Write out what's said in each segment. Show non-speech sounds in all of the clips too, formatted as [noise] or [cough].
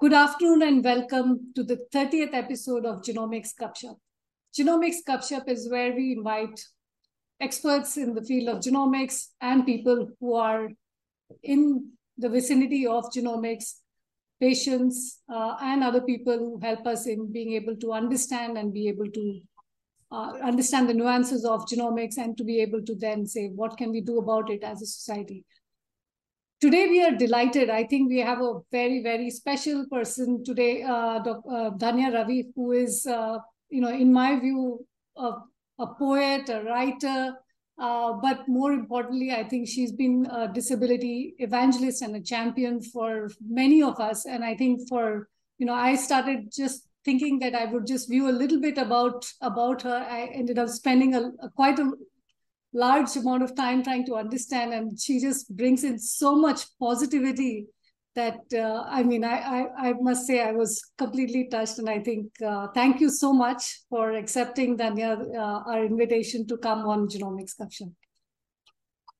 Good afternoon and welcome to the 30th episode of Genomics Gupshup. Genomics Gupshup is where we invite experts in the field of genomics and people who are in the vicinity of genomics, patients, uh, and other people who help us in being able to understand and be able to uh, understand the nuances of genomics and to be able to then say, what can we do about it as a society? Today we are delighted. I think we have a very, very special person today, uh, uh, Dhanya Ravi, who is, uh, you know, in my view, a, a poet, a writer, uh, but more importantly, I think she's been a disability evangelist and a champion for many of us. And I think for, you know, I started just thinking that I would just view a little bit about about her. I ended up spending a, a quite a large amount of time trying to understand and she just brings in so much positivity that uh, i mean I, I, I must say i was completely touched and i think uh, thank you so much for accepting Dhanya uh, our invitation to come on genomics Gupshup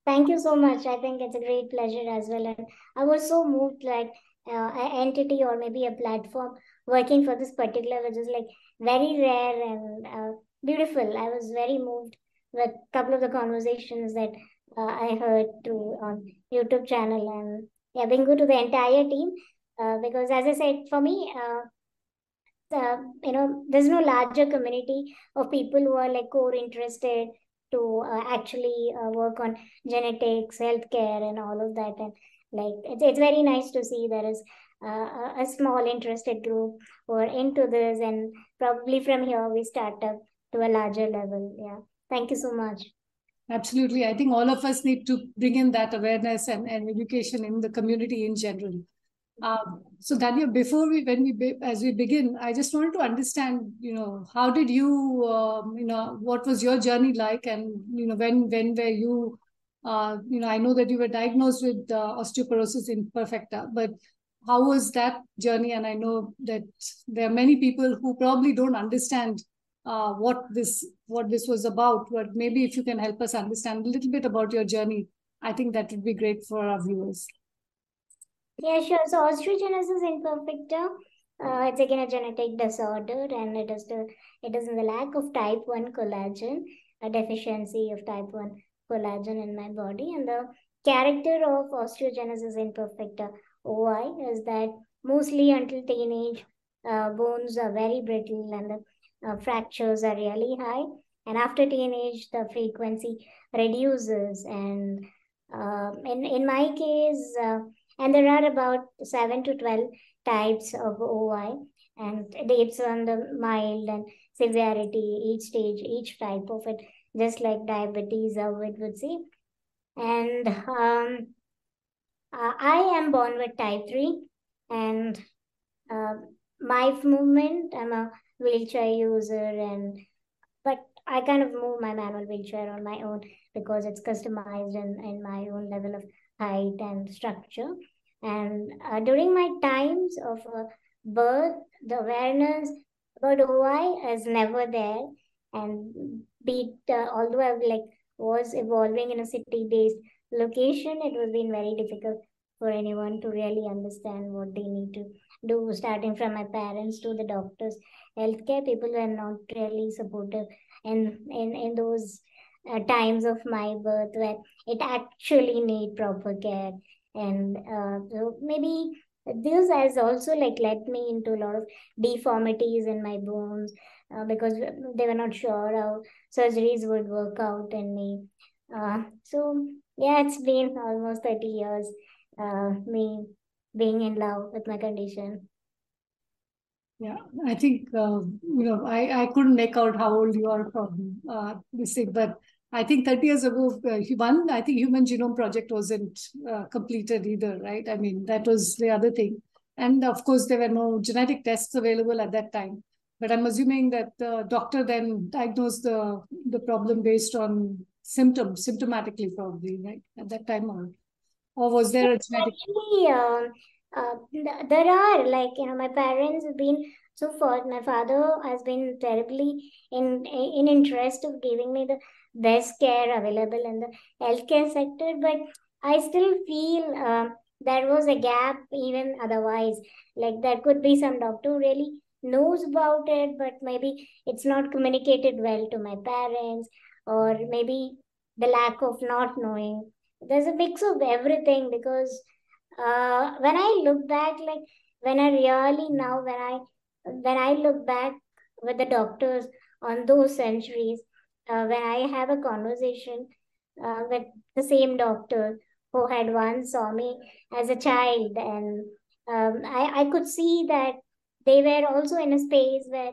thank you so much. I think it's a great pleasure as well. And i was so moved like uh, an entity or maybe a platform working for this particular which is like very rare and uh, beautiful. I was very moved a couple of the conversations that uh, I heard through on YouTube channel and yeah, being good to the entire team uh, because as I said, for me, uh, you know, there's no larger community of people who are like core interested to uh, actually uh, work on genetics, healthcare, and all of that. And like, it's, it's very nice to see there is uh, a small interested group who are into this, and probably from here we start up to a larger level. Yeah. Thank you so much. Absolutely. I think all of us need to bring in that awareness and, and education in the community in general. Um, so Dhanya, before we, when we, as we begin, I just wanted to understand, you know, how did you, um, you know, what was your journey like, and you know, when when were you, uh, you know, I know that you were diagnosed with uh, osteoporosis imperfecta, but how was that journey? And I know that there are many people who probably don't understand uh, what this what this was about. But maybe if you can help us understand a little bit about your journey, I think that would be great for our viewers. Yeah, sure. So osteogenesis imperfecta, uh, it's again a genetic disorder, and it is the it is in the lack of type one collagen, a deficiency of type one collagen in my body, and the character of osteogenesis imperfecta (OI) is that mostly until teenage, uh, bones are very brittle and the uh, fractures are really high. And after teenage, the frequency reduces. And uh, in, in my case, uh, and there are about 7 to 12 types of OI, and it's on the mild and severity, each stage, each type of it, just like diabetes, how it would say. And um, uh, I am born with type 3, and uh, my movement, I'm a wheelchair user and but I kind of move my manual wheelchair on my own because it's customized in, in my own level of height and structure. And uh, during my times of uh, birth, the awareness about OI is never there. And be uh, although I like was evolving in a city-based location, it was been very difficult for anyone to really understand what they need to do, starting from my parents to the doctors healthcare people were not really supportive in in, in those uh, times of my birth where it actually need proper care. And uh, so maybe this has also like led me into a lot of deformities in my bones uh, because they were not sure how surgeries would work out in me. Uh, so yeah it's been almost 30 years uh, me being in love with my condition yeah, I think uh, you know I, I couldn't make out how old you are from uh, this thing, but I think 30 years ago, uh, one I think Human Genome Project wasn't uh, completed either, right? I mean that was the other thing, and of course there were no genetic tests available at that time. But I'm assuming that the doctor then diagnosed the the problem based on symptoms, symptomatically probably, right? At that time, or or was there a genetic? Actually, uh, there are like you know my parents have been so for my father has been terribly in in interest of giving me the best care available in the healthcare sector but i still feel uh, there was a gap even otherwise. Like there could be some doctor really knows about it, but maybe it's not communicated well to my parents, or maybe the lack of not knowing. There's a mix of everything because uh, when I look back, like when I really now when I when I look back with the doctors on those centuries, uh, when I have a conversation uh, with the same doctor who had once saw me as a child, and um, I I could see that they were also in a space where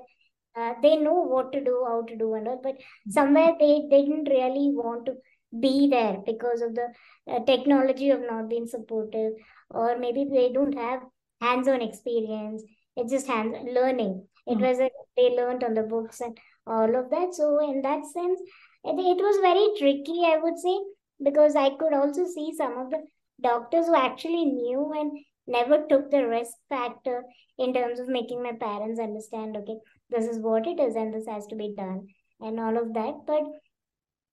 uh, they know what to do, how to do, and all, but somewhere they, didn't really want to be there because of the uh, technology of not being supportive, or maybe they don't have hands-on experience. It's just hands learning. It mm. was a, they learned on the books and all of that. So in that sense, it, it was very tricky, I would say, because I could also see some of the doctors who actually knew and never took the risk factor in terms of making my parents understand okay this is what it is and this has to be done and all of that but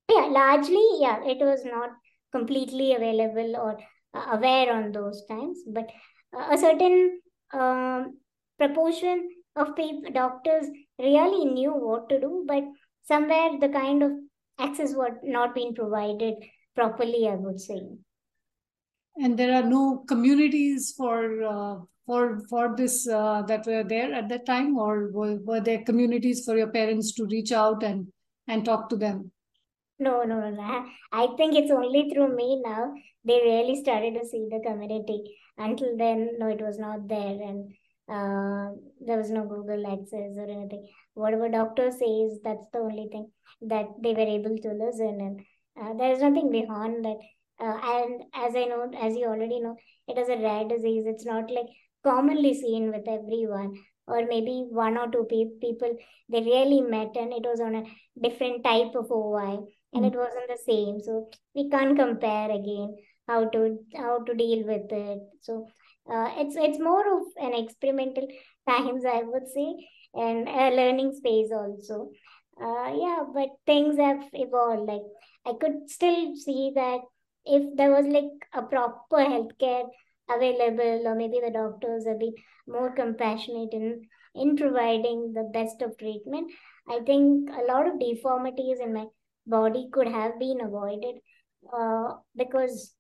yeah largely yeah it was not completely available or aware on those times but uh, a certain um, proportion of people doctors really knew what to do but somewhere the kind of access was not being provided properly i would say. And there are no communities for uh, for for this uh, that were there at that time or were, were there communities for your parents to reach out and and talk to them no no no. I think it's only through me now they really started to see the community. Until then no it was not there. And uh, there was no google access or anything. Whatever doctor says that's the only thing that they were able to listen. And uh, there's nothing beyond that. Uh, and as I know, as you already know, it is a rare disease. It's not like commonly seen with everyone, or maybe one or two pe- people they really met, and it was on a different type of OI, and it wasn't the same. So we can't compare again how to how to deal with it. So uh, it's it's more of an experimental [laughs] times, I would say, and a learning space also. Uh, yeah, but things have evolved. Like I could still see that if there was like a proper healthcare available or maybe the doctors have been more compassionate in in providing the best of treatment i think a lot of deformities in my body could have been avoided uh, because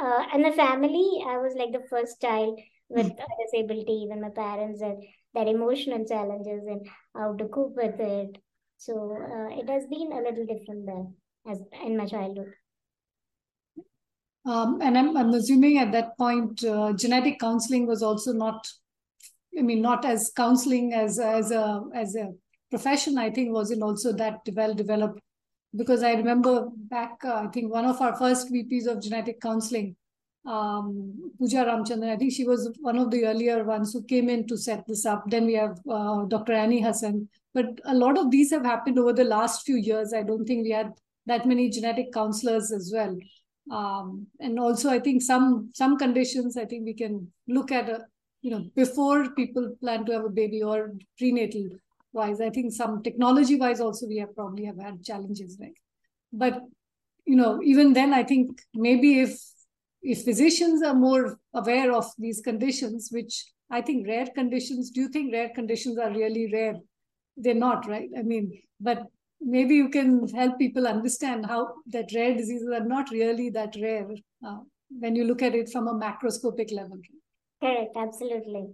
uh, in the family i was like the first child with a disability even my parents had their emotional challenges and how to cope with it so uh, it has been a little different there as in my childhood um, and I'm, I'm assuming at that point, uh, genetic counseling was also not, I mean, not as counseling as as a as a profession. I think wasn't also that well developed, because I remember back, uh, I think one of our first VPs of genetic counseling, um, Pooja Ramchandran. I think she was one of the earlier ones who came in to set this up. Then we have uh, Dr. Annie Hassan. But a lot of these have happened over the last few years. I don't think we had that many genetic counselors as well um, and also i think some some conditions i think we can look at a, you know before people plan to have a baby or prenatal wise i think some technology wise also we have probably have had challenges right but you know even then i think maybe if if physicians are more aware of these conditions which i think rare conditions do you think rare conditions are really rare they're not right i mean but maybe you can help people understand how that rare diseases are not really that rare uh, when you look at it from a macroscopic level. Correct, absolutely.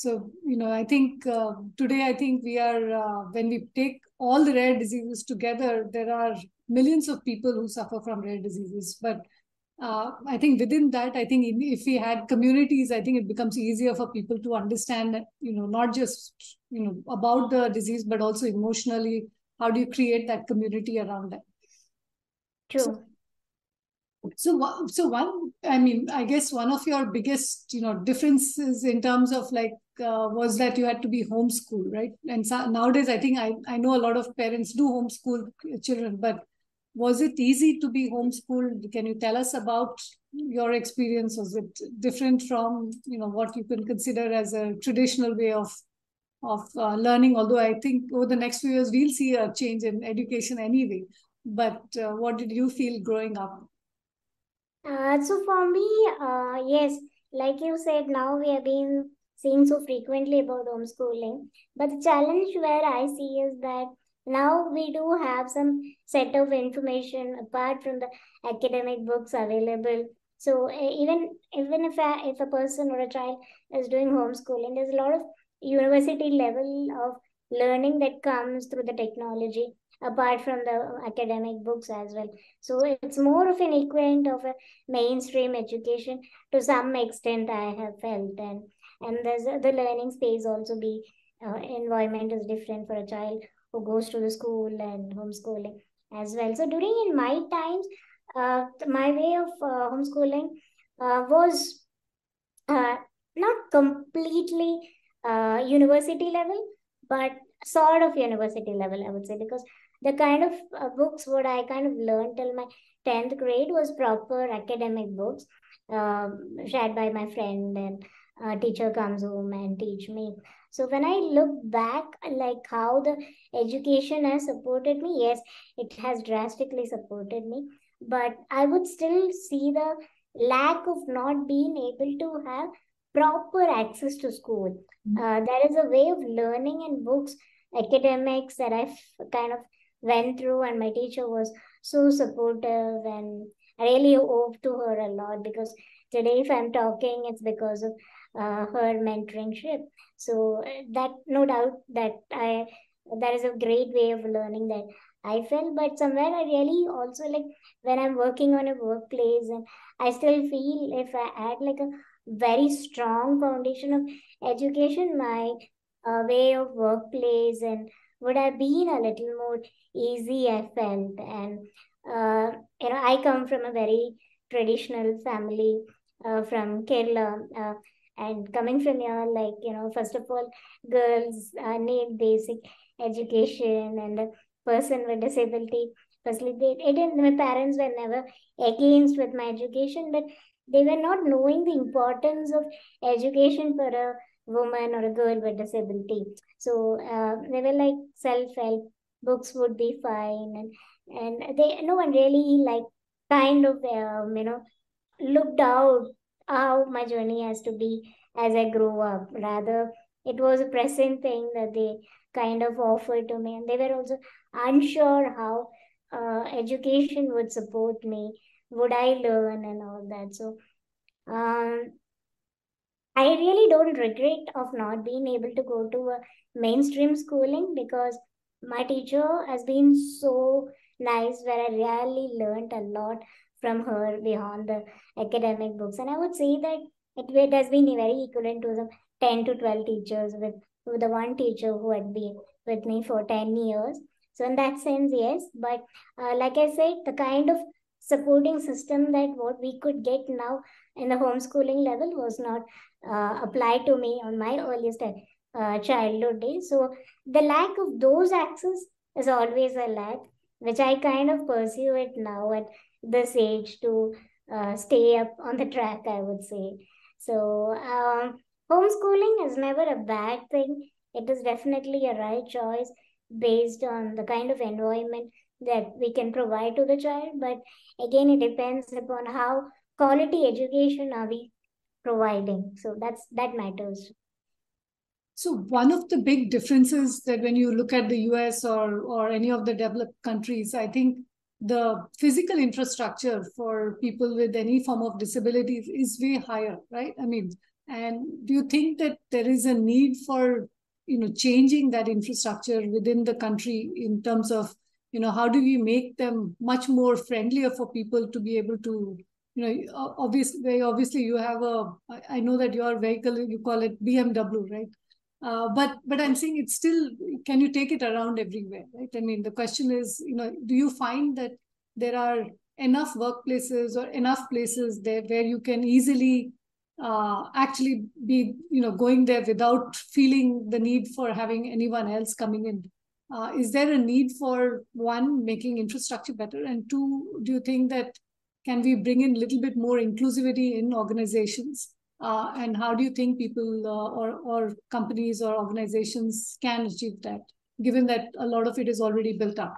So, you know, I think uh, today, I think we are, uh, when we take all the rare diseases together, there are millions of people who suffer from rare diseases. But uh, I think within that, I think if we had communities, I think it becomes easier for people to understand, you know, not just, you know, about the disease, but also emotionally, how do you create that community around that? True. So, so, so one, I mean, I guess one of your biggest, you know, differences in terms of like uh, was that you had to be homeschooled, right? And so, nowadays, I think I I know a lot of parents do homeschool children, but was it easy to be homeschooled? Can you tell us about your experience? Was it different from you know what you can consider as a traditional way of of uh, learning? Although i think over the next few years we'll see a change in education anyway. But uh, what did you feel growing up Uh, so for me, uh, yes, like you said, now we have been seeing so frequently about homeschooling. But the challenge where I see is that now we do have some set of information apart from the academic books available. So even even if a, if a person or a child is doing homeschooling, there's a lot of university level of learning that comes through the technology apart from the academic books as well. So it's more of an equivalent of a mainstream education to some extent I have felt and and there's the learning space also be uh, environment is different for a child who goes to the school and homeschooling as well. So during in my times, uh, my way of uh, homeschooling uh, was uh, not completely uh, university level, but sort of university level, I would say, because the kind of uh, books what I kind of learned till my 10th grade was proper academic books um, shared by my friend and uh, teacher comes home and teach me. So when I look back, like how the education has supported me, yes, it has drastically supported me, but I would still see the lack of not being able to have proper access to school. Mm-hmm. Uh, there is a way of learning in books, academics that I've kind of went through, and my teacher was so supportive, and I really owe to her a lot because today, if I'm talking, it's because of uh, her mentoringship. So that no doubt that I that is a great way of learning that I felt, but somewhere I really also like when I'm working on a workplace and I still feel if I add like a very strong foundation of education, my uh, way of workplace and would have been a little more easy, I felt. And, uh, you know, I come from a very traditional family uh, from Kerala. Uh, and coming from here, like, you know, first of all, girls uh, need basic education and a person with disability. Firstly, they, it didn't, my parents were never against with my education, but they were not knowing the importance of education for a woman or a girl with disability. So uh, they were like self-help books would be fine, and and they no one really like kind of um, you know looked out how my journey has to be as I grow up. Rather, it was a present thing that they kind of offered to me, and they were also unsure how uh, education would support me would I learn and all that. So um, I really don't regret of not being able to go to a mainstream schooling because my teacher has been so nice where I really learned a lot from her beyond the academic books. And I would say that it, has been very equivalent to the 10 to 12 teachers with, with the one teacher who had been with me for 10 years. So in that sense, yes. But uh, like I said, the kind of supporting system that what we could get now in the homeschooling level was not uh, applied to me on my earliest uh, childhood days. So the lack of those access is always a lack, which I kind of pursue it now at this age to uh, stay up on the track, I would say. So um, homeschooling is never a bad thing. It is definitely a right choice based on the kind of environment that we can provide to the child. But again, it depends upon how quality education are we providing. So that's that matters. So one of the big differences that when you look at the US or or any of the developed countries, I think the physical infrastructure for people with any form of disabilities is way higher, right? I mean, and do you think that there is a need for you know changing that infrastructure within the country in terms of you know how do we make them much more friendlier for people to be able to you know obviously obviously you have a i know that your vehicle you call it bmw right? Uh, but but i'm saying it's still can you take it around everywhere right? I mean the question is you know do you find that there are enough workplaces or enough places there where you can easily uh, actually be you know going there without feeling the need for having anyone else coming in? Uh, is there a need for one making infrastructure better and two do you think that can we bring in a little bit more inclusivity in organizations? Uh, and how do you think people uh, or, or companies or organizations can achieve that given that a lot of it is already built up?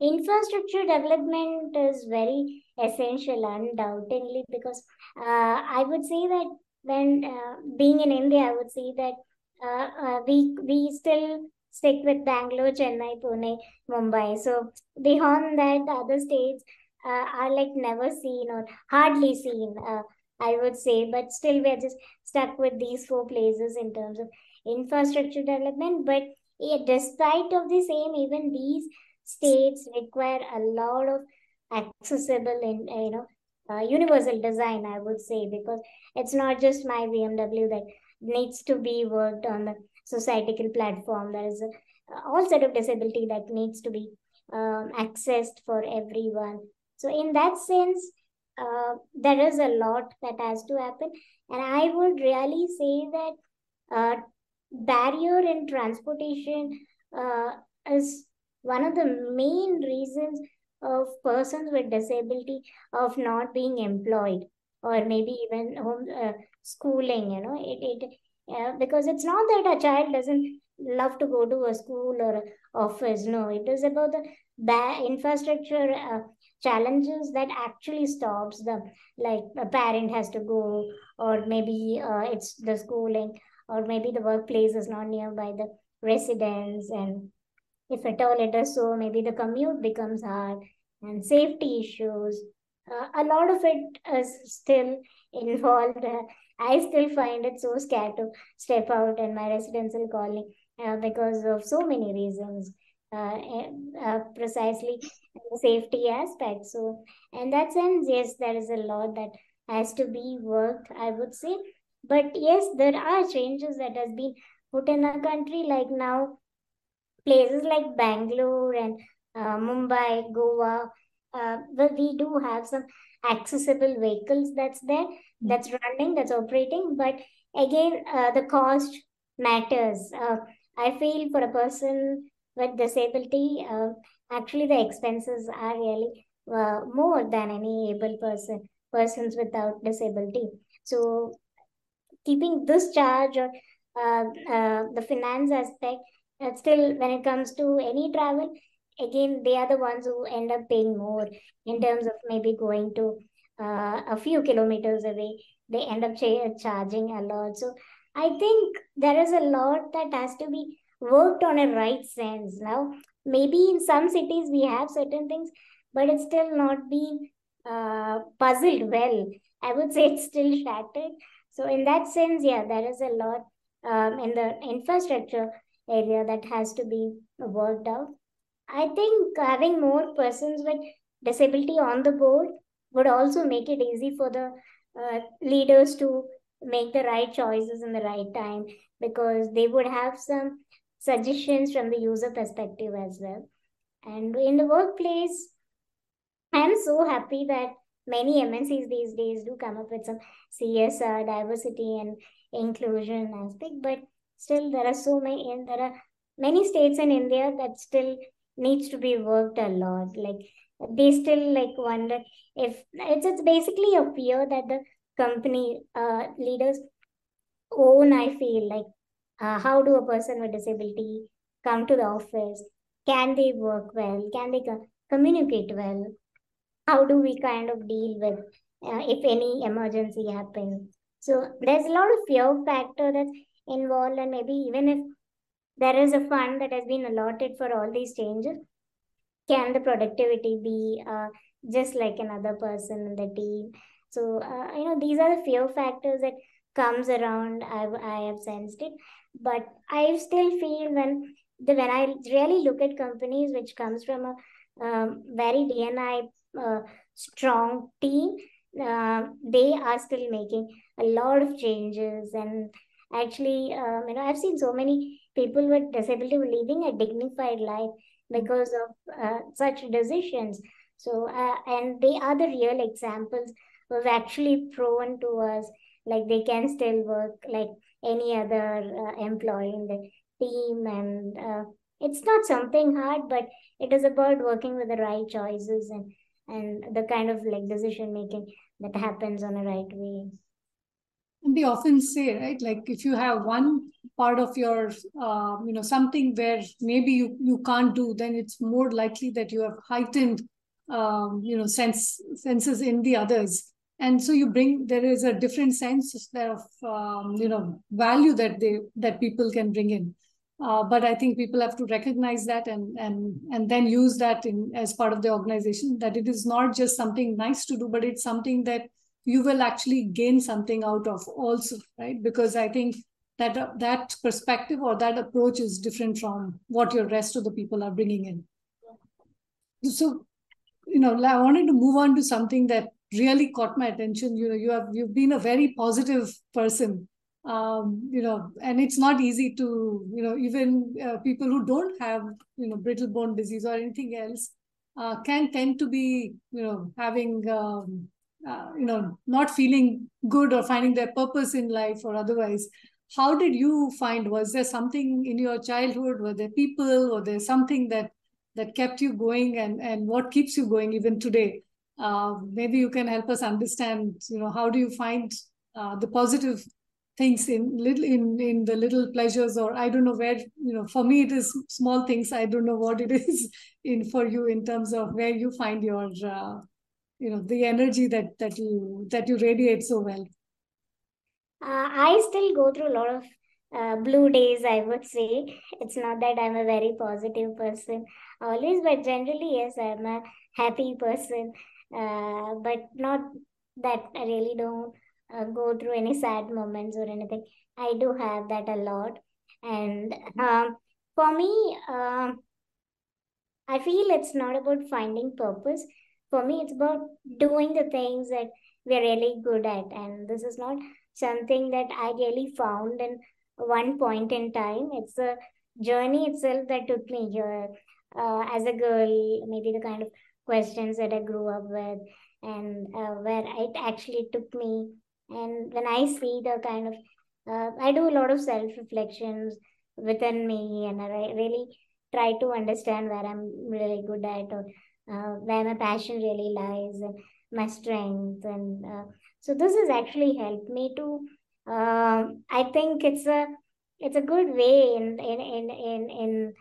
Infrastructure development is very essential undoubtedly because uh, i would say that when uh, being in india i would say that uh, uh, we we still stick with bangalore chennai pune mumbai. So beyond that other states uh, are like never seen or hardly seen uh, i would say. But still we're just stuck with these four places in terms of infrastructure development. But yeah, despite of the same even these states require a lot of accessible and you know uh, universal design i would say. Because it's not just my bmw that needs to be worked on the societal platform. There is a, all set of disability that needs to be um, accessed for everyone so in that sense uh, there is a lot that has to happen. And i would really say that uh, barrier in transportation uh, is one of the main reasons of persons with disability of not being employed or maybe even home uh, schooling you know it, it uh, because it's not that a child doesn't love to go to a school or office. No it is about the ba- infrastructure uh, challenges that actually stops them. Like a parent has to go or maybe uh, it's the schooling or maybe the workplace is not nearby the residence and if at all it is so maybe the commute becomes hard and safety issues. Uh, a lot of it is still involved. Uh, i still find it so scared to step out in my residential colony uh, because of so many reasons uh, uh, precisely. The safety aspect. So in that sense yes there is a lot that has to be worked i would say. But yes there are changes that has been put in our country like now places like bangalore and uh, mumbai goa uh, well, we do have some accessible vehicles that's there that's running that's operating. But again uh, the cost matters. Uh, i feel for a person with disability uh, actually the expenses are really uh, more than any able person persons without disability so keeping this charge or uh, uh, the finance aspect, uh, still when it comes to any travel, again they are the ones who end up paying more in terms of maybe going to uh, a few kilometers away. They end up ch- charging a lot. So I think there is a lot that has to be worked on a right sense. Now, maybe in some cities we have certain things, but it's still not being uh, puzzled well. I would [laughs] say it's still shattered. So in that sense, yeah, there is a lot um, in the infrastructure area that has to be worked out. I think having more persons with disability on the board would also make it easy for the uh, leaders to make the right choices in the right time because they would have some suggestions from the user perspective as well. And in the workplace, I'm so happy that many MNCs these days do come up with some CSR, diversity and inclusion aspect, but still there are so many, and there are many states in India that still needs to be worked a lot. Like they still like wonder if it's it's basically a fear that the company uh, leaders own. I feel like uh, how do a person with disability come to the office? Can they work well? Can they co- communicate well? how do we kind of deal with uh, if any emergency happens so there's a lot of fear factor that's involved and maybe even if there is a fund that has been allotted for all these changes can the productivity be uh, just like another person in the team so uh, you know these are the fear factors that comes around i, I have sensed it but i still feel when the when i really look at companies which comes from a um, very dni uh, strong team, uh, they are still making a lot of changes. And actually, um, you know, I've seen so many people with disability living a dignified life because of uh, such decisions. So, uh, and they are the real examples who've actually proven to us like they can still work like any other uh, employee in the team and uh, it's not something hard but it is about working with the right choices and and the kind of like decision making that happens on a right way. They often say right like if you have one part of your uh, you know something where maybe you, you can't do then it's more likely that you have heightened um, you know sense senses in the others and so you bring there is a different sense of um, you know value that they that people can bring in. Uh, but i think people have to recognize that and and and then use that in as part of the organization that it is not just something nice to do but it's something that you will actually gain something out of also right? Because i think that uh, that perspective or that approach is different from what your rest of the people are bringing in. So you know i wanted to move on to something that really caught my attention. You know you have you've been a very positive person. Um, you know and it's not easy to you know even uh, people who don't have you know brittle bone disease or anything else uh, can tend to be you know having um, uh, you know not feeling good or finding their purpose in life or otherwise. How did you find was there something in your childhood? Were there people? Or there something that that kept you going and and what keeps you going even today uh, maybe you can help us understand you know how do you find uh, the positive things in little in in the little pleasures or i don't know where you know for me it is small things. I don't know what it [laughs] is in for you in terms of where you find your uh, you know the energy that that you that you radiate so well. Uh, i still go through a lot of uh, blue days i would say. It's not that i'm a very positive person always but generally yes i'm a happy person uh, but not that i really don't uh, go through any sad moments or anything. I do have that a lot. And um, for me um, i feel it's not about finding purpose. For me it's about doing the things that we're really good at. And this is not something that i really found in one point in time. It's a journey itself that took me here. Uh, as a girl maybe the kind of questions that i grew up with and uh, where it actually took me. And when i see the kind of uh, i do a lot of self reflections within me and i really try to understand where i'm really good at or uh, where my passion really lies and my strength and uh, so this has actually helped me to uh, i think it's a it's a good way in in in in in,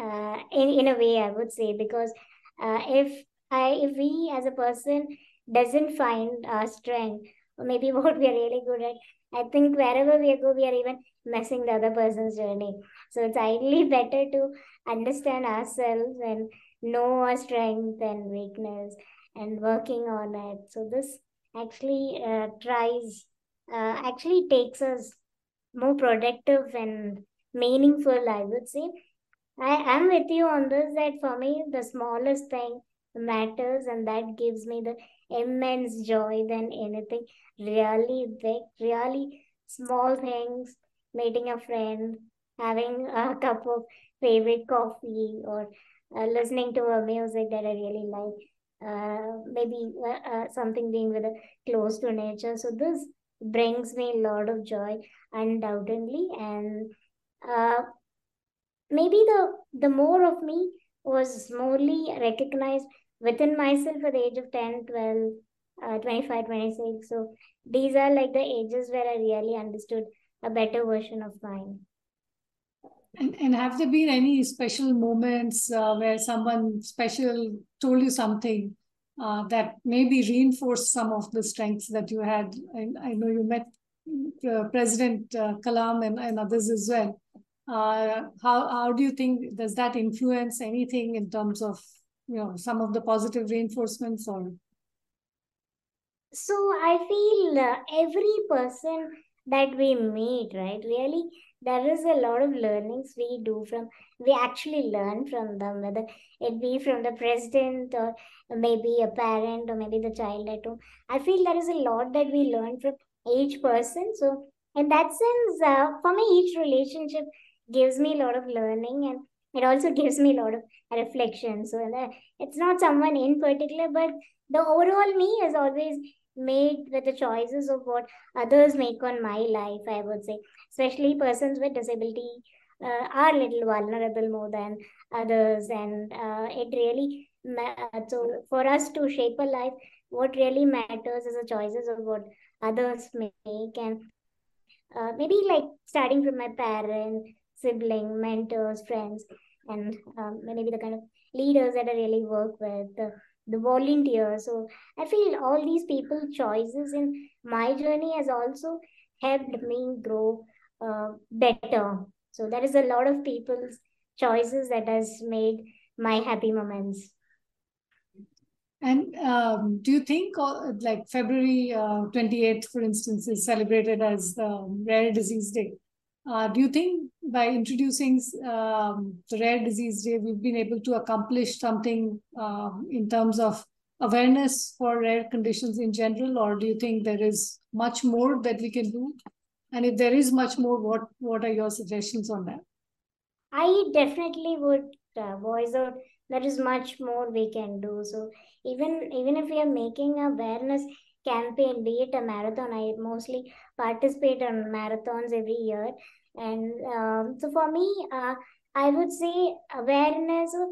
uh, in, in a way i would say because uh, if i if we as a person doesn't find our strength or [laughs] maybe what we are really good at i think wherever we go we are even messing the other person's journey so it's ideally [laughs] better to understand ourselves and know our strength and weakness and working on it. So this actually uh, tries, uh, actually takes us more productive and meaningful, I would say. I am with you on this that for me, the smallest thing matters and that gives me the immense joy than anything really big, really small things, meeting a friend, having a [laughs] cup of favorite coffee or uh, listening to a music that I really like, uh, maybe uh, uh, something being with a close to nature. So this brings me a lot of joy, undoubtedly, and uh, maybe the the more of me was morely recognized within myself at the age of 10 12 uh, 25 26 so these are like the ages where i really understood a better version of mine and, and have there been any special moments uh, where someone special told you something uh, that maybe reinforced some of the strengths that you had? I, I know you met uh, President uh, Kalam and, and others as well. Uh, how how do you think does that influence anything in terms of you know some of the positive reinforcements or? So I feel uh, every person that we meet, right, really there is a lot of learnings we do from we actually learn from them whether it be from the president or maybe a parent or maybe the child at home i feel there is a lot that we learn from each person so in that sense uh, for me each relationship gives me a lot of learning and it also gives me a lot of reflection so it's not someone in particular but the overall me is always made with the choices of what others make on my life i would say. Especially persons with disability uh, are little vulnerable more than others. And uh, it really so for us to shape a life what really matters is the choices of what others make. And uh, maybe like starting from my parents sibling mentors friends and um, maybe the kind of leaders that i really work with the the volunteers. So I feel all these people choices in my journey has also helped me grow uh, better. So there is a lot of people's choices that has made my happy moments. And um, do you think uh, like February uh, 28th, for instance, is celebrated as the Rare Disease Day? Uh, do you think by introducing um, the Rare Disease Day, we've been able to accomplish something um, in terms of awareness for rare conditions in general, or do you think there is much more that we can do? And if there is much more, what what are your suggestions on that? I definitely would uh, voice out there is much more we can do. So even even if we are making awareness campaign, be it a marathon, I mostly participate in marathons every year. And um, so for me, uh, I would say awareness of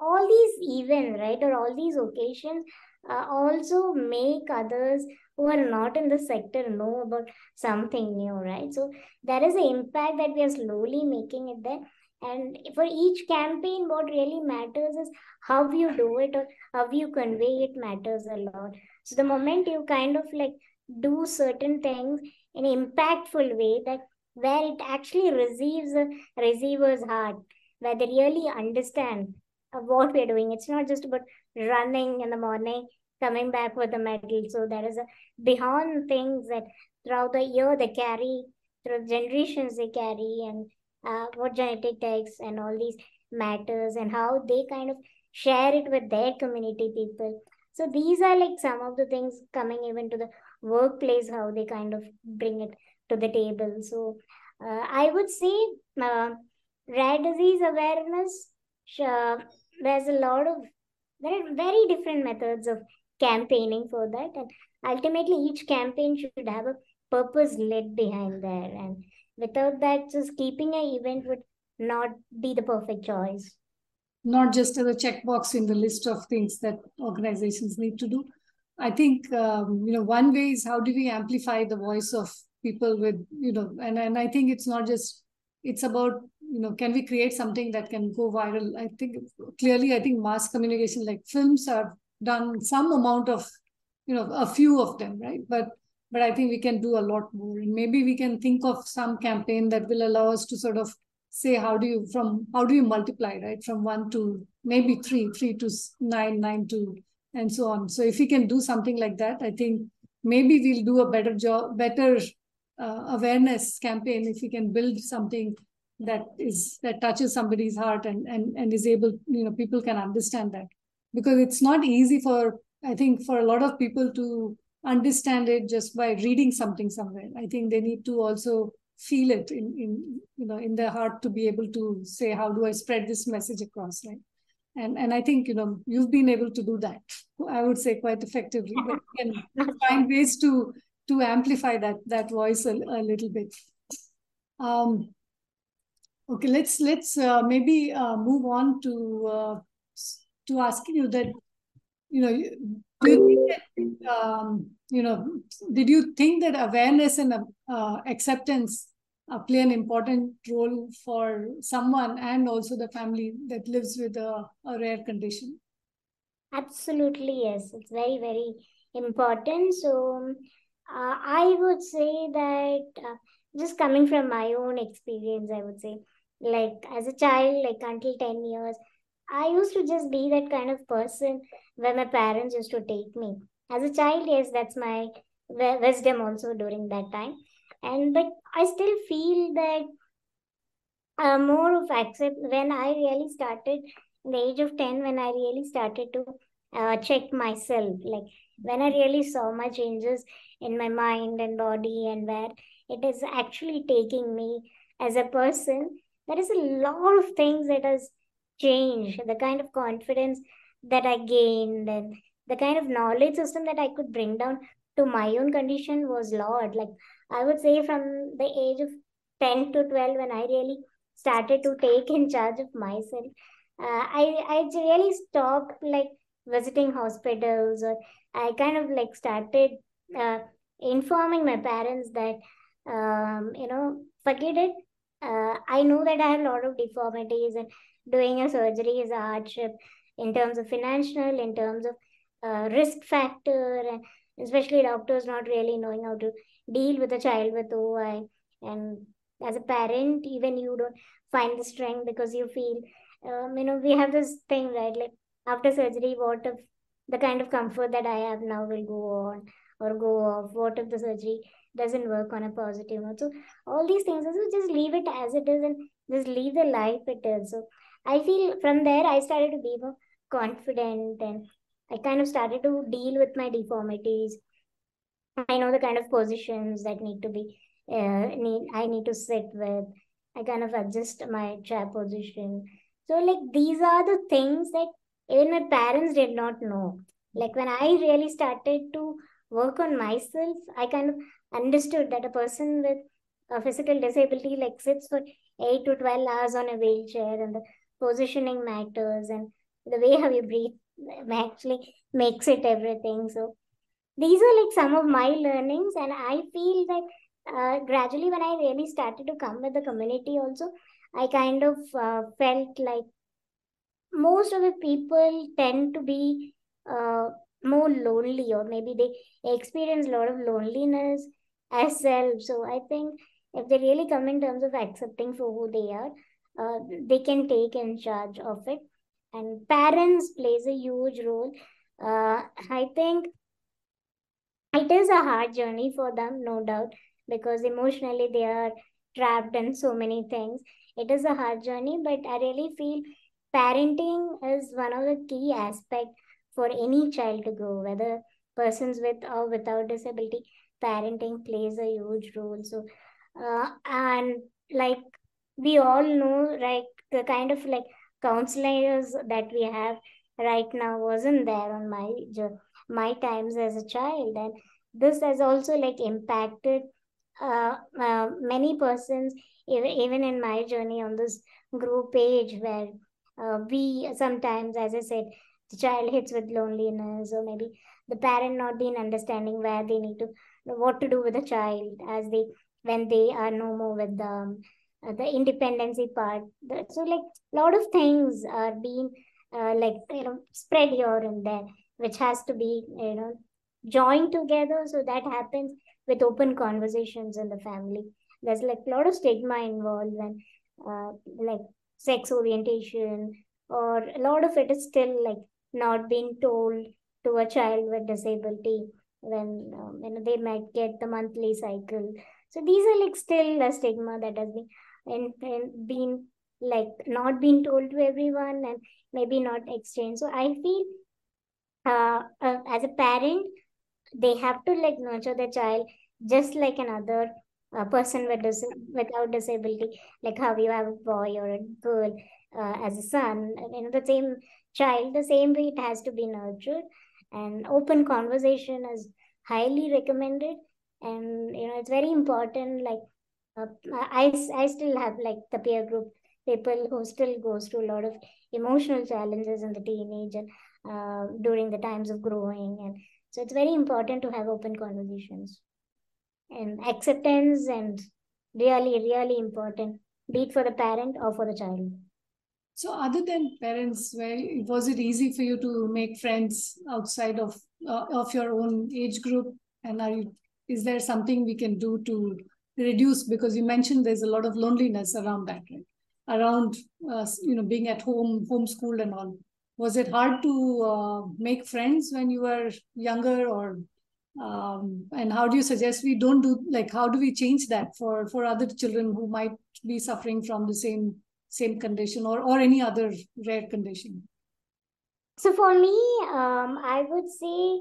all these events, right, or all these occasions uh, also make others who are not in the sector know about something new, right? So there is an impact that we are slowly making it there. And for each campaign, what really matters is how you do it or how you convey it matters a lot. So the moment you kind of like do certain things in impactful way that where it actually receives a receiver's heart, where they really understand what we're doing. It's not just about running in the morning, coming back with a medal. So there is a beyond things that throughout the year they carry, through generations they carry, and uh, what genetic takes and all these matters and how they kind of share it with their community people. So these are like some of the things coming even to the workplace, how they kind of bring it to the table. So uh, I would say uh, rare disease awareness, uh, there's a lot of, there are very different methods of campaigning for that. And ultimately, each campaign should have a purpose lit behind there. And without that, just keeping an event would not be the perfect choice. Not just as a checkbox in the list of things that organizations need to do. I think um, you know one way is how do we amplify the voice of people with you know and and I think it's not just it's about you know can we create something that can go viral. I think clearly I think mass communication like films have done some amount of you know a few of them right but but I think we can do a lot more. And maybe we can think of some campaign that will allow us to sort of say how do you from how do you multiply right from one to maybe three, three to nine, nine to and so on. So if we can do something like that, I think maybe we'll do a better job, better uh, awareness campaign if we can build something that is that touches somebody's heart and and and is able you know people can understand that because it's not easy for i think for a lot of people to understand it just by reading something somewhere. I think they need to also feel it in, in you know in their heart to be able to say how do I spread this message across, right? And and I think you know you've been able to do that. I would say quite effectively, but you can [laughs] find ways to to amplify that that voice a, a little bit. Um, okay, let's let's uh, maybe uh, move on to uh, to asking you that you know do you think that, um, you know, did you think that awareness and uh, acceptance uh, play an important role for someone and also the family that lives with a, a rare condition? Absolutely, yes. It's very, very important. So, uh, I would say that uh, just coming from my own experience, I would say, like as a child, like until 10 years, I used to just be that kind of person where my parents used to take me. As a child, yes, that's my wisdom also during that time. And but I still feel that uh, more of accept when I really started the age of 10 when I really started to uh, check myself like when I really saw my changes in my mind and body and where it is actually taking me as a person there is a lot of things that has changed the kind of confidence that I gained and the kind of knowledge system that I could bring down to my own condition was lot. Like I would say from the age of 10 to 12 when I really started to take in charge of myself, uh, I, I really stopped like visiting hospitals or I kind of like started uh, informing my parents that, um, you know, forget it. Uh, I know that I have a lot of deformities and doing a surgery is a hardship in terms of financial, in terms of uh, risk factor, and especially doctors not really knowing how to deal with a child with OI. And as a parent, even you don't find the strength because you feel, um, you know, we have this thing, right? Like after surgery, what if the kind of comfort that I have now will go on or go off? What if the surgery doesn't work on a positive note? So all these things, so just leave it as it is and just leave the life it is. So I feel from there I started to be more confident and I kind of started to deal with my deformities. I know the kind of positions that need to be uh, need I need to sit with. I kind of adjust my chair position. So like these are the things that even my parents did not know. Like when I really started to work on myself, I kind of understood that a person with a physical disability like sits for eight to twelve hours on a wheelchair and the positioning matters and the way how you breathe actually makes it everything. So these are like some of my learnings and I feel that uh, gradually when I really started to come with the community also, I kind of uh, felt like most of the people tend to be uh, more lonely or maybe they experience a lot of loneliness as self. So I think if they really come in terms of accepting for who they are, uh, they can take in charge of it. And parents plays a huge role. Uh, I think it is a hard journey for them, no doubt, because emotionally they are trapped in so many things. It is a hard journey, but I really feel parenting is one of the key aspects for any child to grow, whether persons with or without disability, parenting plays a huge role. So, uh, and like we all know, like the kind of like counselors that we have right now wasn't there on my my times as a child, and this has also like impacted uh, uh, many persons even, in my journey on this group page where uh, we sometimes as i said the child hits with loneliness or maybe the parent not being understanding where they need to what to do with the child as they when they are no more with the uh, the independency part. So like a lot of things are being uh, like you know spread here and there which has to be you know joined together so that happens with open conversations in the family. There's like a lot of stigma involved and uh, like sex orientation or a lot of it is still like not being told to a child with disability when um, you know they might get the monthly cycle. So these are like still a stigma that has been and, and been like not being told to everyone and maybe not exchanged. So i feel uh, uh, as a parent they have to like nurture the child just like another uh, person with dis- without disability like how you have a boy or a girl uh, as a son you know the same child the same way it has to be nurtured. And open conversation is highly recommended. And you know it's very important like uh, I, I still have like the peer group people who still goes through a lot of emotional challenges in the teenage and uh, during the times of growing. And so it's very important to have open conversations. And acceptance and really really important. Be it for the parent or for the child so other than parents where was it easy for you to make friends outside of uh, of your own age group? And are you is there something we can do to reduce? Because you mentioned there's a lot of loneliness around that right? Around uh, you know being at home homeschooled and all. Was it hard to uh, make friends when you were younger or um, and how do you suggest we don't do like how do we change that for for other children who might be suffering from the same same condition or or any other rare condition so for me um, i would say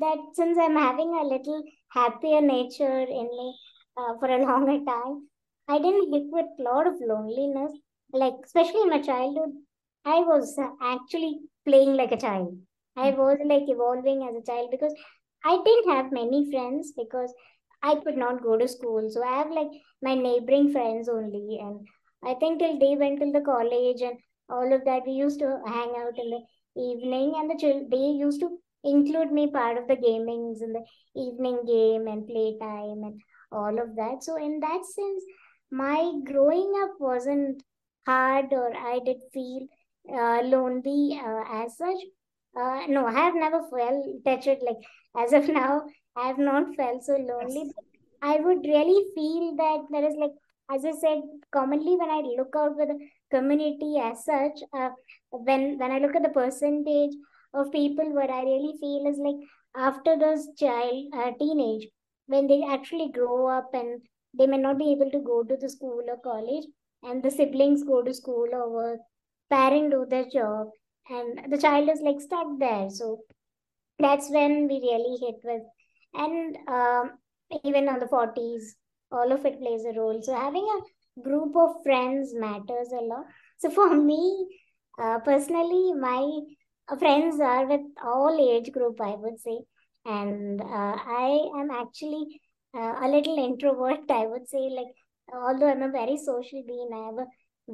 that since i'm having a little happier nature in me uh, for a [laughs] longer time i didn't hit with a lot of loneliness like especially in my childhood i was actually playing like a child i hmm. was like evolving as a child because I didn't have many friends because I could not go to school. So I have like my neighboring friends only. And I think till they went till the college and all of that, we used to hang out in the evening and the children, they used to include me part of the gamings in the evening game and playtime and all of that. So in that sense, my growing up wasn't hard or I did feel uh, lonely uh, as such. Uh, no, I have never felt touched it like as of [laughs] now. I have not felt so lonely. Yes. I would really feel that there is like, as I said, commonly when I look out with the community as such, uh, when when I look at the percentage of people, what I really feel is like after those child uh, teenage, when they actually grow up and they may not be able to go to the school or college, and the siblings go to school or work, parent do their job, and the child is like stuck there. So that's when we really hit with and um, even on the 40s all of it plays a role. So having a group of friends matters a lot. So for [laughs] me uh, personally my uh, friends are with all age group i would say. And uh, i am actually uh, a little introvert i would say. Like although i'm a very social being i have a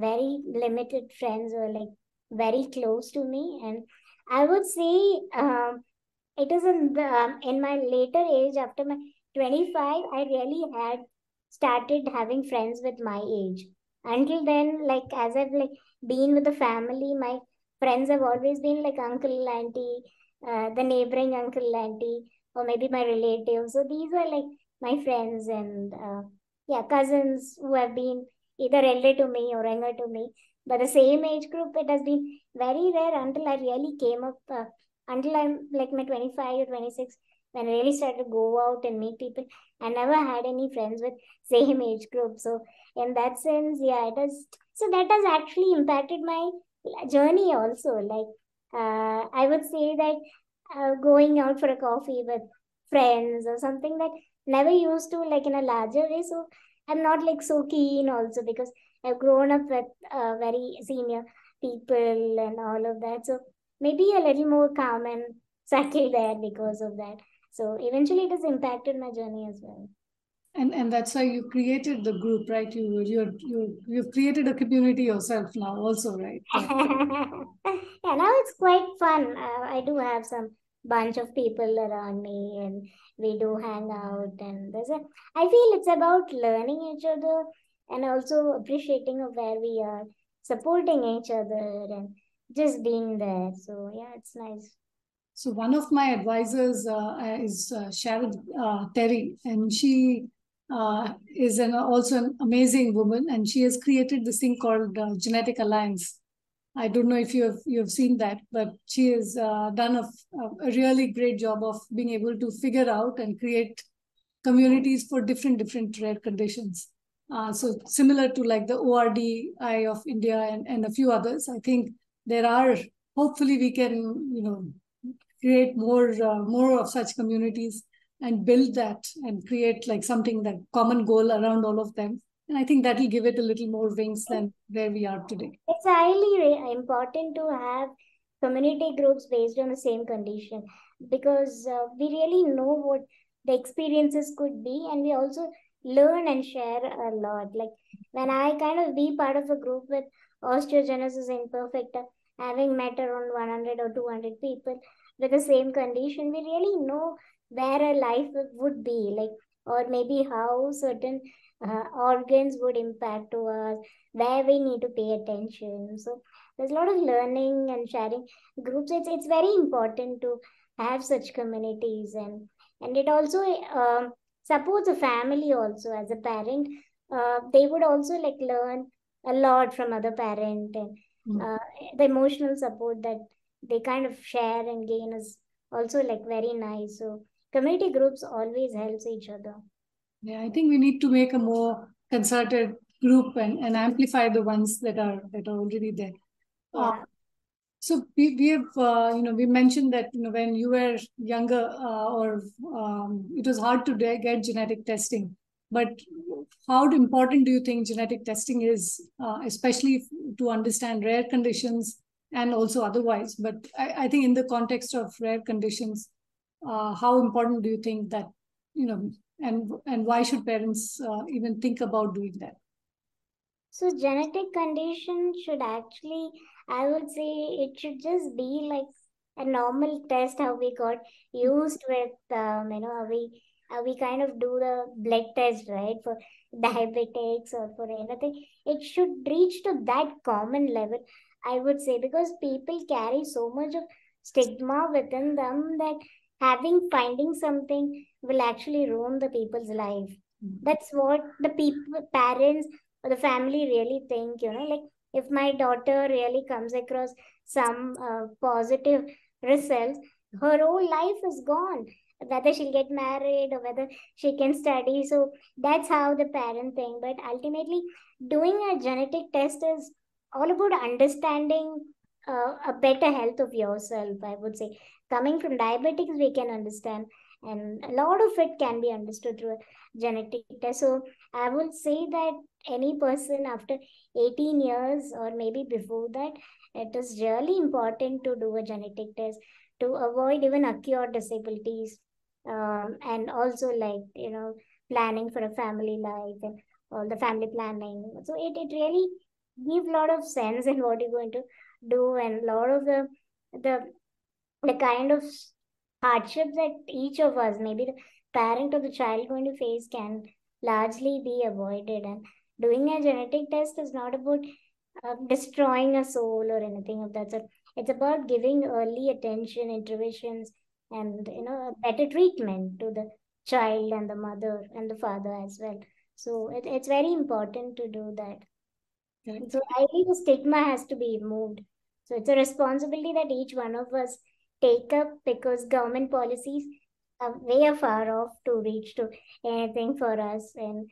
very limited friends who are like very close to me. And i would say um, it is in the um, in my later age after my 25 i really had started having friends with my age. Until then like as i've like been with the family my friends have always been like uncle auntie uh, the neighboring uncle auntie or maybe my relatives. So these are like my friends and uh, yeah cousins who have been either elder to me or younger to me. But the same age group it has been very rare until i really came up uh, until I'm like my 25 or 26, when I really started to go out and meet people, I never had any friends with same age group. So in that sense, yeah, it has. So that has actually impacted my journey also. Like uh, I would say that uh, going out for a coffee with friends or something that never used to like in a larger way. So I'm not like so keen also because I've grown up with uh, very senior people and all of that. So maybe a little more calm and settled there because of that. So eventually it has impacted my journey as well. And and that's why you created the group, right? You you you you've created a community yourself now, also, right? [laughs] yeah, now it's quite fun. Uh, I do have some bunch of people around me, and we do hang out. And there's a. I feel it's about learning each other and also appreciating of where we are, supporting each other, and just being there. So yeah, it's nice. So one of my advisors uh, is uh, uh, Terry, and she uh, is an, also an amazing woman, and she has created this thing called uh, Genetic Alliance. I don't know if you have you have seen that, but she has uh, done a, a really great job of being able to figure out and create communities for different different rare conditions. so similar to like the ORDI of India and, and a few others, I think there are hopefully we can you know create more uh, more of such communities and build that and create like something that common goal around all of them. And i think that will give it a little more wings than where we are today. It's highly important to have community groups based on the same condition because uh, we really know what the experiences could be and we also learn and share a lot. Like when i kind of be part of a group with osteogenesis imperfecta, having met around 100 or 200 people with the same condition, we really know where our life would be, like, or maybe how certain uh, organs would impact to us, where we need to pay attention. So there's a lot of learning and sharing groups. It's it's very important to have such communities, and and it also uh, supports a family also as a parent. Uh, they would also like learn a lot from other parent and mm. uh, the emotional support that they kind of share and gain is also like very nice. So community groups always helps each other. Yeah i think we need to make a more concerted group and, and amplify the ones that are that are already there. Yeah. Uh, so we, we have uh, you know we mentioned that you know when you were younger uh, or um, it was hard to get genetic testing. But how important do you think genetic testing is, uh, especially to understand rare conditions and also otherwise? But I, I think in the context of rare conditions, uh, how important do you think that, you know, and and why should parents uh, even think about doing that? So genetic condition should actually, I would say, it should just be like a normal test how we got used with, um, you know, how we uh, we kind of do the blood test, right, for diabetics or for anything. It should reach to that common level, I would say, because people carry so much of stigma within them that having finding something will actually ruin the people's life. Mm-hmm. That's what the people, parents, or the family really think. You know, like if my daughter really comes across some uh, positive results, her whole life is gone whether she'll get married or whether she can study. So that's how the parent think. But ultimately, doing a genetic test is all about understanding uh, a better health of yourself, I would say. Coming from diabetics, we can understand. And a lot of it can be understood through genetic test. So I would say that any person after 18 years or maybe before that, it is really important to do a genetic test to avoid even acute disabilities um, and also like you know planning for a family life and all the family planning so it, it really gives a lot of sense in what you're going to do and a lot of the the the kind of hardships that each of us maybe the parent or the child going to face can largely be avoided. And doing a genetic test is not about uh, destroying a soul or anything of that sort. It's about giving early attention interventions and you know better treatment to the child and the mother and the father as well. So it, it's very important to do that so i think the stigma has to be removed. So it's a responsibility that each one of us take up because government policies are way far off to reach to anything for us. And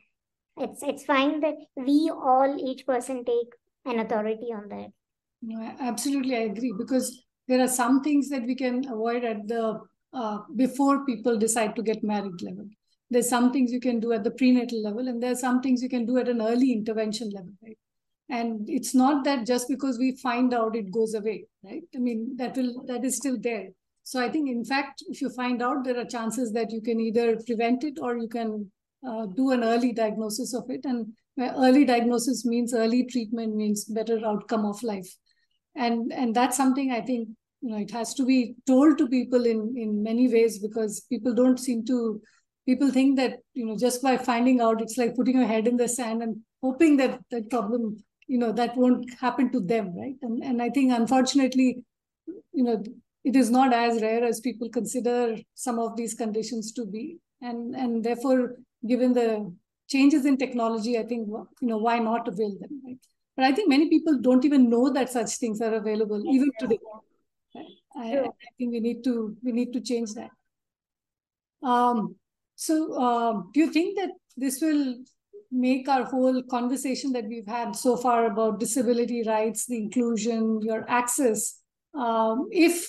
it's it's fine that we all each person take an authority on that. No, absolutely i agree. Because there are some things that we can avoid at the uh, before people decide to get married level. There's some things you can do at the prenatal level, and there's some things you can do at an early intervention level, right? And it's not that just because we find out it goes away, right? I mean, that will that is still there. So I think, in fact, if you find out, there are chances that you can either prevent it or you can uh, do an early diagnosis of it. And early diagnosis means early treatment means better outcome of life and and that's something i think you know it has to be told to people in in many ways because people don't seem to people think that you know just by finding out it's like putting your head in the sand and hoping that that problem you know that won't happen to them right? And and i think unfortunately you know it is not as rare as people consider some of these conditions to be. And and therefore given the changes in technology i think you know why not avail them right? But i think many people don't even know that such things are available even today. I, I, think we need to we need to change that. Um, so, uh, do you think that this will make our whole conversation that we've had so far about disability rights, the inclusion, your access, um, if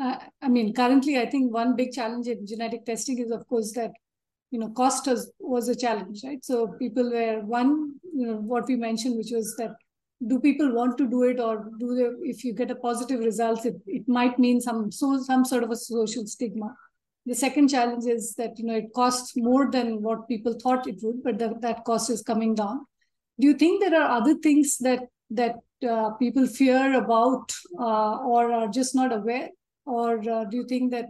uh, I mean, currently, I think one big challenge in genetic testing is, of course, that you know cost was, was a challenge, right? So people were one, you know, what we mentioned, which was that do people want to do it or do they if you get a positive result it, it might mean some so some sort of a social stigma the second challenge is that you know it costs more than what people thought it would but the, that cost is coming down. Do you think there are other things that that uh, people fear about uh, or are just not aware? Or uh, do you think that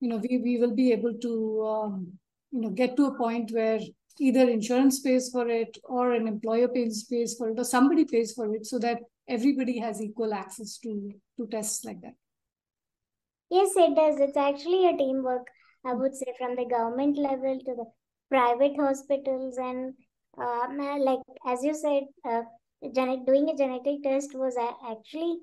you know we, we will be able to um, you know get to a point where either insurance pays for it or an employer pays pays for it or somebody pays for it so that everybody has equal access to to tests like that yes it does. It's actually a teamwork i would say from the government level to the private hospitals and um, like as you said uh, genetic, doing a genetic test was actually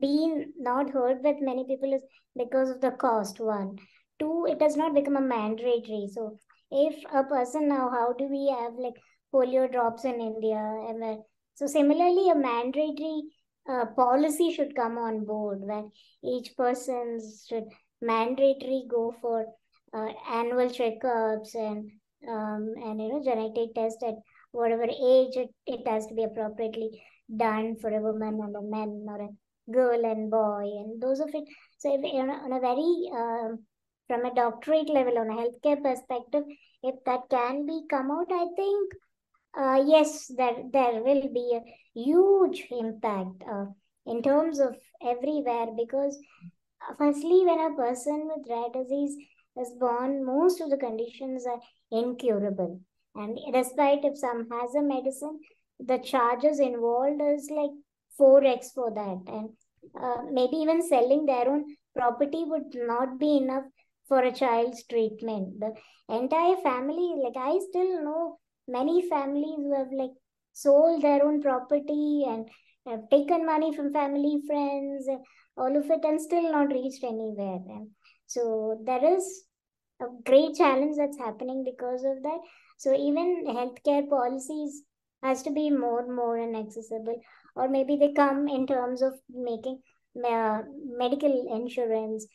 being not heard with many people is because of the cost one. Two it has not become a mandatory. So if a person now, how do we have like polio drops in India? And so similarly, a mandatory uh, policy should come on board where each person should mandatory go for uh, annual checkups and um, and you know genetic test at whatever age it, it has to be appropriately done for a woman and a man or a girl and boy and those of it. So if, you know, on a very uh, from a doctorate level on a healthcare perspective if that can be come out i think uh, yes there there will be a huge impact uh, in terms of everywhere because uh, firstly when a person with rare disease is born most of the conditions are incurable and despite if some has a medicine the charges involved is like 4x for that and uh, maybe even selling their own property would not be enough for a child's treatment. The entire family, like I still know many families who have like sold their own property and have taken money from family, friends, all of it, and still not reached anywhere. And so there is a great challenge that's happening because of that. So even healthcare policies has to be more and more inaccessible, or maybe they come in terms of making medical insurance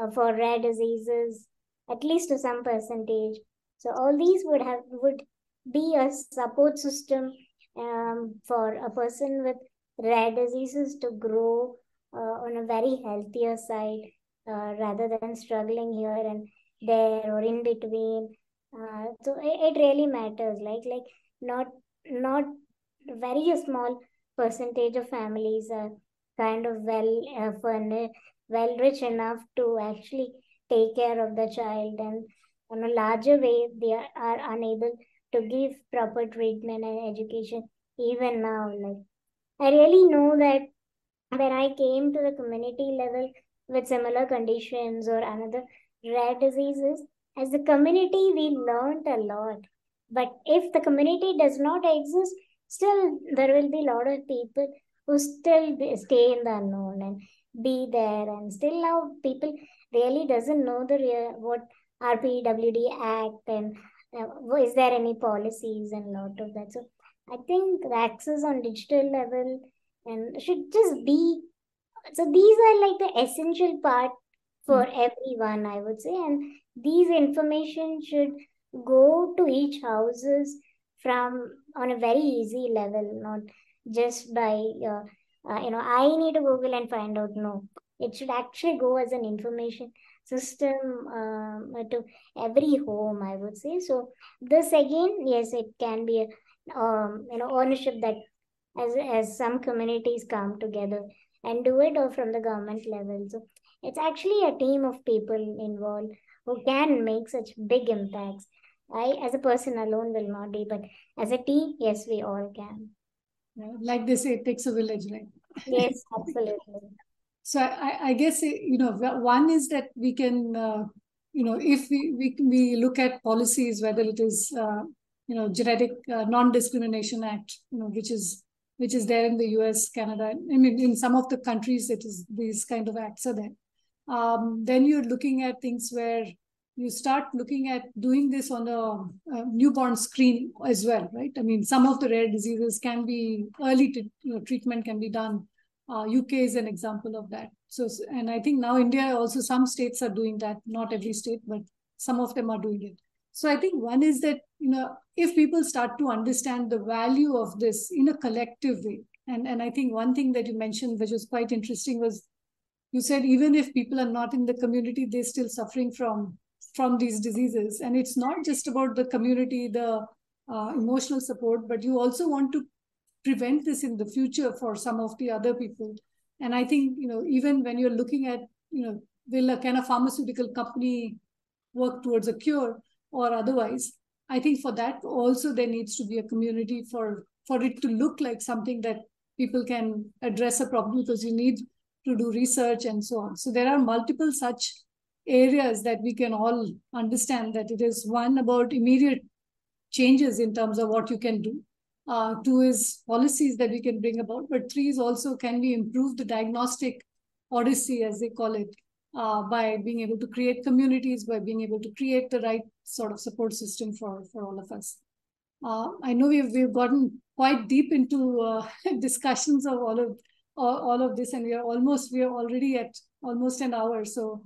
uh, for rare diseases, at least to some percentage. So all these would have would be a support system um, for a person with rare diseases to grow uh, on a very healthier side uh, rather than struggling here and there or in between. Uh, so it, it really matters. Like like not not very small percentage of families are kind of well uh, furnished, well rich enough to actually take care of the child and on a larger way they are, are unable to give proper treatment and education even now like i really know that when i came to the community level with similar conditions or another rare diseases as a community we learned a lot. But if the community does not exist still there will be a lot of people who still stay in the unknown and be there. And still now people really doesn't know the real, what rpwd act and is there any policies and lot of that? So i think access on digital level and should just be so these are like the essential part for mm-hmm. everyone i would say. And these information should go to each houses from on a very easy level not just by uh, uh, you know i need to google and find out. No it should actually go as an information system um, to every home i would say. So this again yes it can be a um, you know ownership that as as some communities come together and do it or from the government level. So it's actually a team of people involved who can make such big impacts. I as a person alone will not be but as a team yes we all can. Like they say it takes a village right? Yes [laughs] absolutely so I, I guess you know one is that we can uh, you know if we, we we look at policies whether it is uh, you know genetic uh, non-discrimination act you know which is which is there in the us canada i mean in some of the countries it is these kind of acts are there. Um, then you're looking at things where you start looking at doing this on a, a, newborn screen as well right? I mean some of the rare diseases can be early to, you know, treatment can be done uh, UK is an example of that. So, and I think now India also some states are doing that. Not every state, but some of them are doing it. So I think one is that you know if people start to understand the value of this in a collective way, and and I think one thing that you mentioned which was quite interesting was you said even if people are not in the community, they're still suffering from from these diseases, and it's not just about the community, the uh, emotional support, but you also want to prevent this in the future for some of the other people. And I think, you know, even when you're looking at, you know, will a kind of pharmaceutical company work towards a cure or otherwise? I think for that also there needs to be a community for for it to look like something that people can address a problem because you need to do research and so on. So there are multiple such areas that we can all understand that it is one about immediate changes in terms of what you can do uh, two is policies that we can bring about, but three is also can we improve the diagnostic odyssey, as they call it, uh, by being able to create communities, by being able to create the right sort of support system for, for all of us. Uh, I know we've, we've gotten quite deep into uh, [laughs] discussions of all of all, all of this, and we are almost we are already at almost an hour. So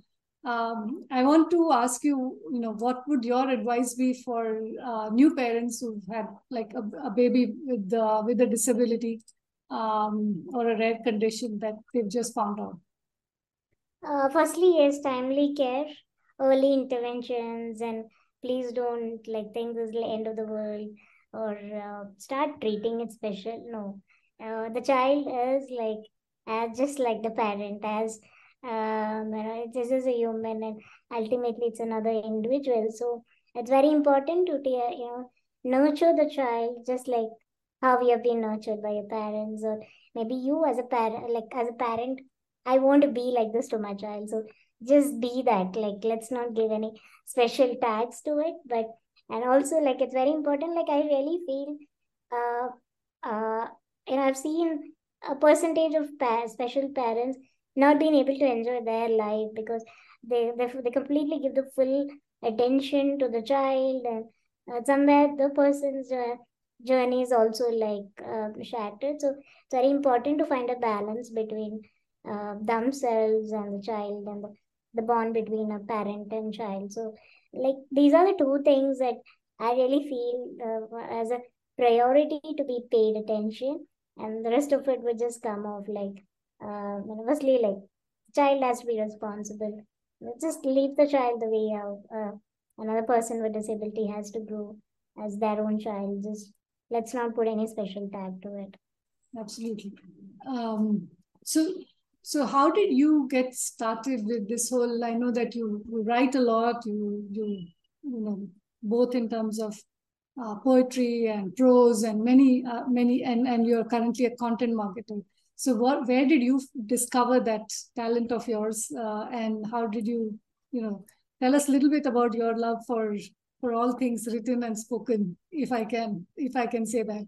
um, I want to ask you, you know, what would your advice be for uh, new parents who've had like a, a baby with uh, with a disability um, or a rare condition that they've just found out? Uh, firstly, yes, timely care, early interventions, and please don't like think this is the end of the world or uh, start treating it special. No, uh, the child is like as just like the parent as um, this is a human and ultimately it's another individual so it's very important to you know nurture the child just like how we have been nurtured by your parents or maybe you as a parent like as a parent I want to be like this to my child. So just be that. Like let's not give any special tags to it. But and also like it's very important. Like I really feel uh uh you know I've seen a percentage of pa- special parents not being able to enjoy their life because they they, they completely give the full attention to the child and uh, somewhere the person's uh, journey is also like uh, shattered. So it's very important to find a balance between uh, themselves and the child and the, the bond between a parent and child. So like these are the two things that i really feel uh, as a priority to be paid attention and the rest of it would just come off like uh, firstly like child has to be responsible. Just leave the child the way uh, another person with disability has to grow as their own child. Just let's not put any special tag to it. Absolutely. Um, so so how did you get started with this whole i know that you, you write a lot you you you know both in terms of uh, poetry and prose and many uh, many and and you're currently a content marketer so what where did you discover that talent of yours uh, and how did you you know tell us a little bit about your love for for all things written and spoken if i can if i can say that?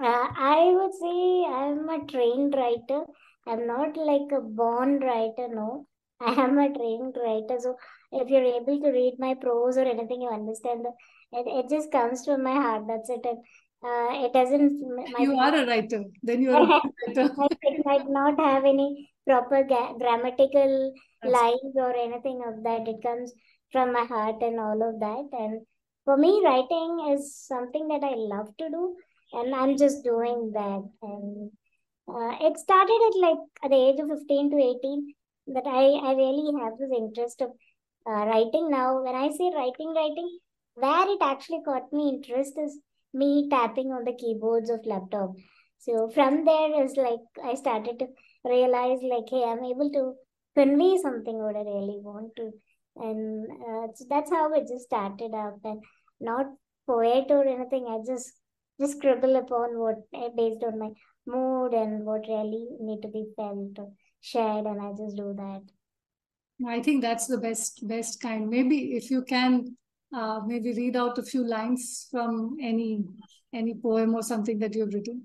Uh, i would say i'm a trained writer. I'm not like a born writer no. I am a trained writer. So if you're able to read my prose or anything you understand that it, it just comes from my heart that's it. And uh, it doesn't you are a writer. Then you're [laughs] a writer. [laughs] It might not have any proper grammatical that's lines or anything of that. It comes from my heart and all of that. And for me writing is something that i love to do and i'm just doing that. And uh, it started at like at the age of 15 to 18 that i i really have this interest of uh, writing now. When i say writing writing where it actually got me interest is me tapping on the keyboards of laptop. So from there is like i started to realize like hey i'm able to convey something what i really want to. And uh, so that's how it just started up. And not poet or anything i just just scribble upon what based on my mood and what really need to be felt or shared and i just do that. I think that's the best best kind. Maybe if you can uh, maybe read out a few lines from any any poem or something that you've written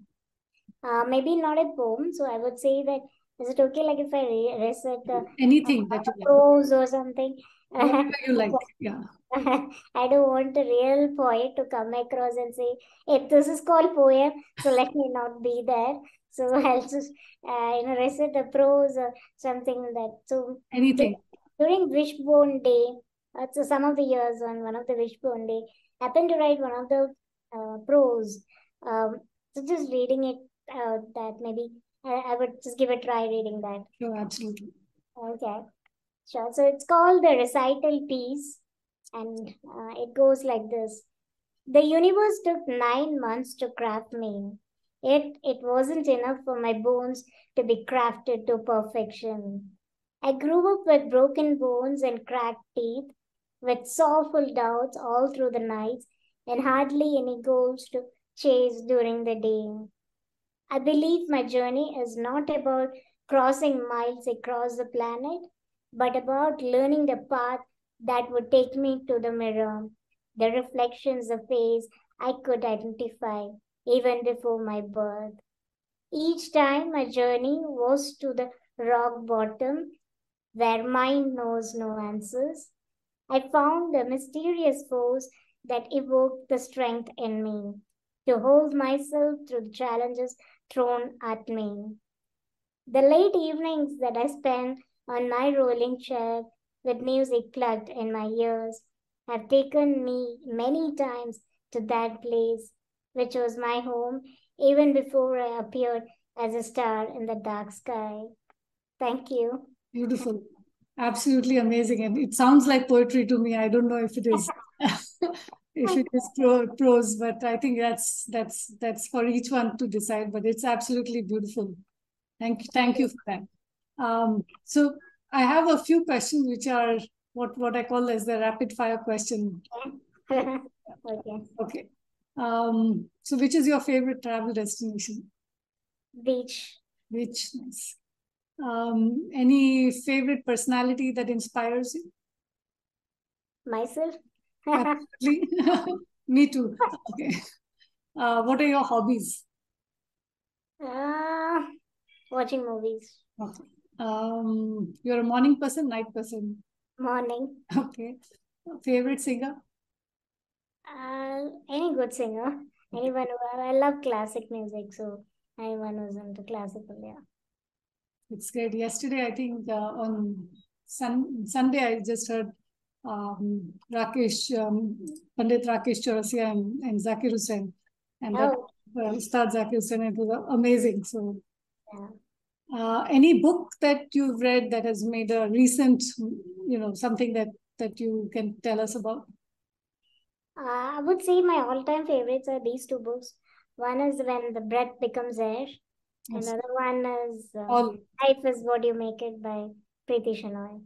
uh, maybe not a poem so i would say that is it okay like if i recite uh, anything that you prose like. or something Whatever [laughs] you like yeah [laughs] I don't want a real poet to come across and say, hey, this is called poem, so let me not be there. So [laughs] I'll just, uh, you know, recite a prose or something like that. So anything during Wishbone Day, uh, so some of the years on one of the Wishbone Day, happened to write one of the uh, prose. Um, so just reading it out, that maybe I, I would just give a try reading that. Sure, absolutely. Okay, sure. So it's called the recital piece and uh, it goes like this The universe took nine months to craft me, yet it wasn't enough for my bones to be crafted to perfection. I grew up with broken bones and cracked teeth, with sorrowful doubts all through the nights, and hardly any goals to chase during the day. I believe my journey is not about crossing miles across the planet, but about learning the path that would take me to the mirror, the reflections of face I could identify even before my birth. Each time my journey was to the rock bottom where mind knows no answers. I found the mysterious force that evoked the strength in me to hold myself through the challenges thrown at me. The late evenings that I spent on my rolling chair with music plugged in my ears have taken me many times to that place, which was my home even before I appeared as a star in the dark sky. Thank you. Beautiful. Absolutely amazing. And it sounds like poetry to me. I don't know if it is [laughs] if it is prose, but I think that's that's that's for each one to decide. But it's absolutely beautiful. Thank you. Thank you for that. Um, so I have a few questions which are what, what I call as the rapid fire question. okay. [laughs] Okay. Um, so which is your favorite travel destination? Beach. Beach, nice. Um, any favorite personality that inspires you? Myself. Absolutely. [laughs] Me too. Okay. Uh, what are your hobbies? Uh, watching movies. Okay. Um, you're a morning person, night person? Morning. Okay. Favorite singer? Uh, any good singer. Anyone who I love classic music, so anyone who's into classical, yeah. It's great. Yesterday, I think uh, on sun, Sunday, I just heard um, Rakesh, um, Pandit Rakesh Chaurasia and, and Zakir Hussain. And Oh, that uh, Ustad Zakir Hussain, it was amazing. So, yeah. uh, any book that you've read that has made a recent, you know, something that that you can tell us about? Uh, I would say my all-time favorites are these two books. One is When the Breath Becomes Air. Another one is uh, All Life is What You Make It by Preeti Shenoy.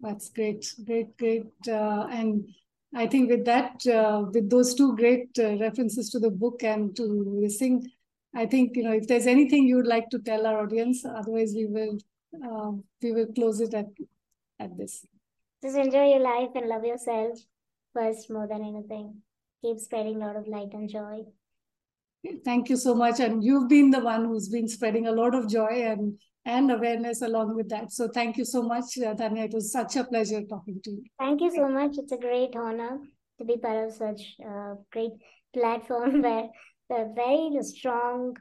That's great, great, great. Uh, and I think with that, uh, with those two great uh, references to the book and to this thing, I think you know if there's anything you would like to tell our audience, otherwise we will uh, we will close it at at this. Just enjoy your life and love yourself first more than anything. Keep spreading a lot of light and joy. Thank you so much, and you've been the one who's been spreading a lot of joy and and awareness along with that. So thank you so much, uh, Dhanya. It was such a pleasure talking to you. Thank you so much. It's a great honor to be part of such a great platform [laughs] where the very strong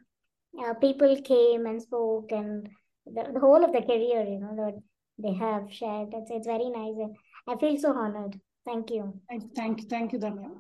uh, people came and spoke and the, the whole of the career, you know, that they have shared. It's, it's very nice. And I feel so honored. Thank you. Thank, thank, thank you, Dhanya.